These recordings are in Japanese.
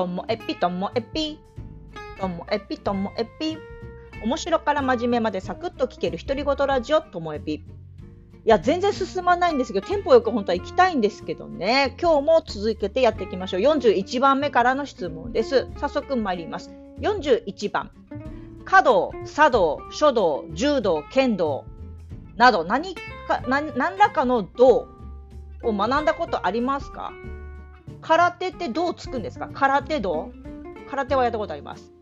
ともえぴともえぴともえぴともえぴ面白から真面目までサクッと聞ける独り言ラジオともえぴいや全然進まないんですけどテンポよく本当は行きたいんですけどね。今日も続けてやっていきましょう。41番目からの質問です。早速参ります。41番。華道茶道書道柔道剣道。など何か何何らかの道を学んだことありますか？空手ってどうつくんですか？空手道？空手はやったことあります。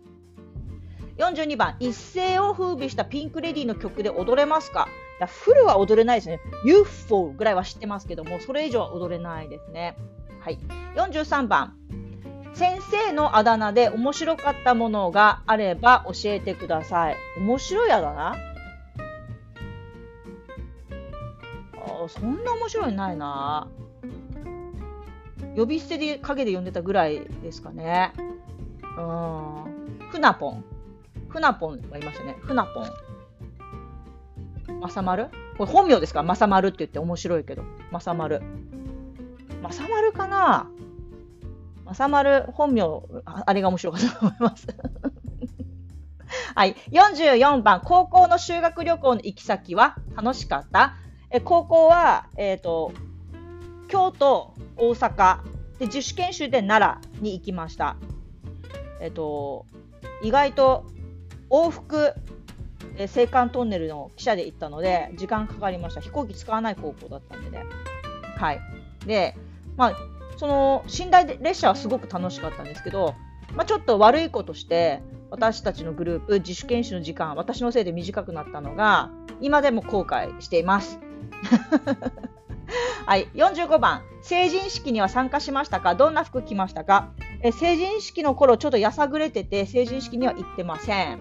42番、一世を風靡したピンクレディーの曲で踊れますか？いやフルは踊れないですね。UFO ぐらいは知ってますけども、それ以上は踊れないですね。はい。43番、先生のあだ名で面白かったものがあれば教えてください。面白いあだ名？あそんな面白いないな。呼び捨てで影で呼んでたぐらいですかね。うん。ふなぽん。ふなぽんはいましたね。ふなぽん。まさまるこれ本名ですか？まさまるって言って面白いけど。まさまる。まさまるかな？まさまる本名、あれが面白かったと思います。はい。44番、高校の修学旅行の行き先は楽しかった？え高校は、えっ、ー、と、京都、大阪、で自主研修で奈良に行きました。えっと、意外と往復、え青函トンネルの汽車で行ったので、時間かかりました。飛行機使わない高校だったんでね。はい。で、まあ、その寝台列車はすごく楽しかったんですけど、まあ、ちょっと悪いことして、私たちのグループ、自主研修の時間、私のせいで短くなったのが、今でも後悔しています。はい、45番、成人式には参加しましたか？どんな服着ましたか？え成人式の頃ちょっとやさぐれてて、成人式には行ってません。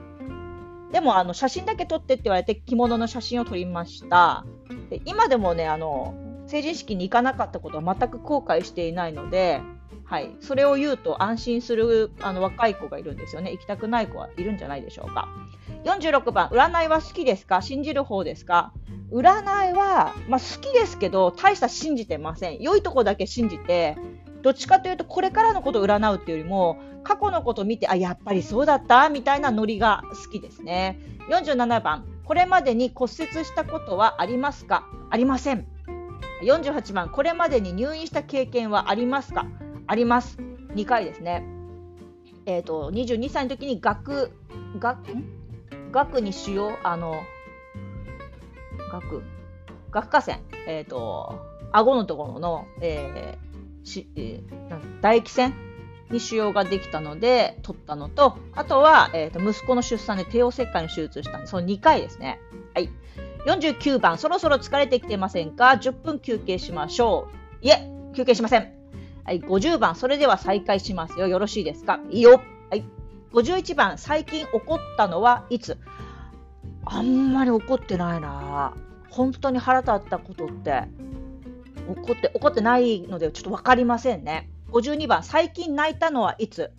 でも、あの、写真だけ撮ってって言われて、着物の写真を撮りました。で今でもね、あの、成人式に行かなかったことは全く後悔していないので、はい、それを言うと安心するあの若い子がいるんですよね。行きたくない子はいるんじゃないでしょうか。46番、占いは好きですか？信じる方ですか？占いは、まあ、好きですけど、大した信じてません。良いとこだけ信じて、どっちかというと、これからのことを占うっていうよりも、過去のことを見て、あ、やっぱりそうだったみたいなノリが好きですね。47番、これまでに骨折したことはありますか？ありません。48番、これまでに入院した経験はありますか？あります。2回ですね。えっ、ー、と、22歳の時に学、学、学にしよう、あの、学、学科線、えっ、ー、と、顎のところの、えー、し、えー、唾液腺に腫瘍ができたので、取ったのと、あとは、えっ、ー、と、息子の出産で帝王切開の手術したんで、その2回ですね。はい。49番、そろそろ疲れてきてませんか ?10 分休憩しましょう。いえ、休憩しません。はい、50番、それでは再開しますよ。よろしいですか？いいよ。はい。51番、最近起こったのはいつ？あんまり怒ってないな。本当に腹立ったことって怒って怒ってないのでちょっと分かりませんね。52番、最近泣いたのはいつ？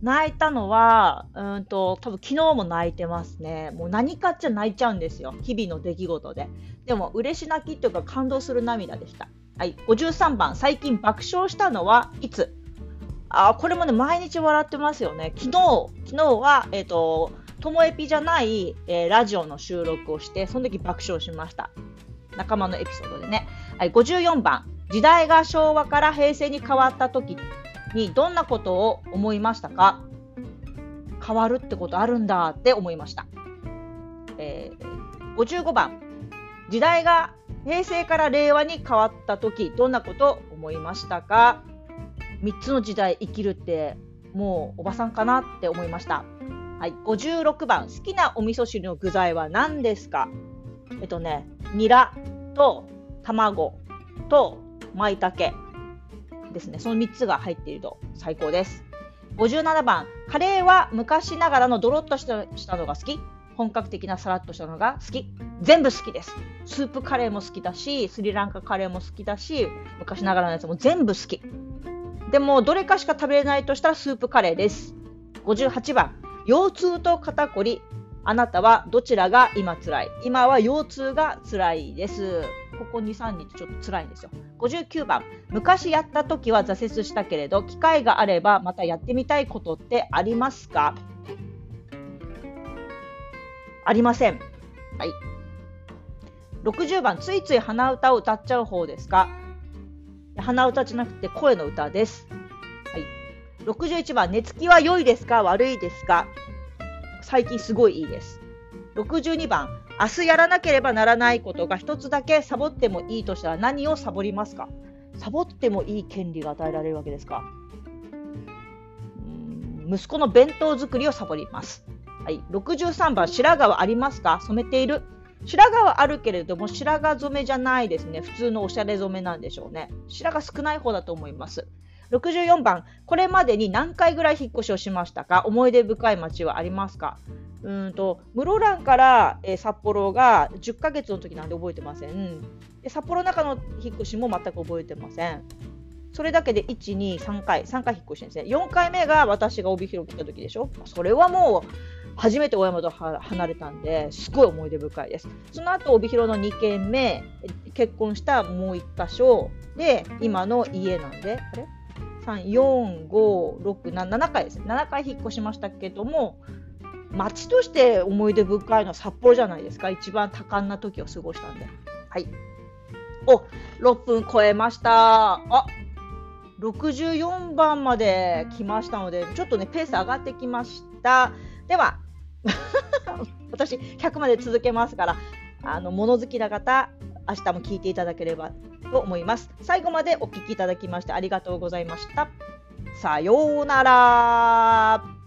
泣いたのは、うんと、多分昨日も泣いてますね。もう何かっちゃ泣いちゃうんですよ。日々の出来事で。でも、嬉し泣きっていうか感動する涙でした。はい。53番、最近爆笑したのはいつ？あ、これもね、毎日笑ってますよね。昨日、昨日は、えっ、ー、と、ともえぴじゃない、えー、ラジオの収録をして、その時爆笑しました。仲間のエピソードでね。はい、54番。時代が昭和から平成に変わった時にどんなことを思いましたか？変わるってことあるんだって思いました。えー、55番。時代が平成から令和に変わった時どんなことを思いましたか？3つの時代生きるってもうおばさんかなって思いました。はい、56番好きなお味噌汁の具材は何ですか？えっとねニラと卵と舞茸ですね。その3つが入っていると最高です。57番カレーは昔ながらのドロッとしたのが好き？本格的なサラッとしたのが好き。全部好きです。スープカレーも好きだしスリランカカレーも好きだし昔ながらのやつも全部好き。でもどれかしか食べれないとしたらスープカレーです。58番。腰痛と肩こり。あなたはどちらが今辛い？今は腰痛が辛いです。ここ2、3日ちょっと辛いんですよ。59番、昔やった時は挫折したけれど、機会があればまたやってみたいことってありますか？ありません。はい。60番、ついつい鼻歌を歌っちゃう方ですか？鼻歌じゃなくて声の歌です。はい。61番、寝つきは良いですか？悪いですか？最近すごいいいです。62番、明日やらなければならないことが一つだけサボってもいいとしたら何をサボりますか？サボってもいい権利が与えられるわけですか？息子の弁当作りをサボります。はい、63番、白髪はありますか？染めている？白髪はあるけれども、白髪染めじゃないですね。普通のおしゃれ染めなんでしょうね。白髪少ない方だと思います。64番、これまでに何回ぐらい引っ越しをしましたか？思い出深い街はありますか？うんと室蘭から、えー、札幌が10ヶ月の時なんで覚えてませんで札幌の中の引っ越しも全く覚えてませんそれだけで1、2、3回、3回引っ越しですね。4回目が私が帯広来た時でしょ。それはもう初めて親元離れたんですごい思い出深いです。その後帯広の2軒目、結婚したもう1箇所で今の家なんで、あれ？3、4、5、6、7、回です。7回引っ越しましたけども、街として思い出深いのは札幌じゃないですか。一番多感な時を過ごしたんで。はい。お、6分超えました。あ、64番まで来ましたので、ちょっとね、ペース上がってきました。では、私、100まで続けますから、あの、物好きな方、明日も聞いていただければと思います。最後までお聞きいただきましてありがとうございました。さようなら。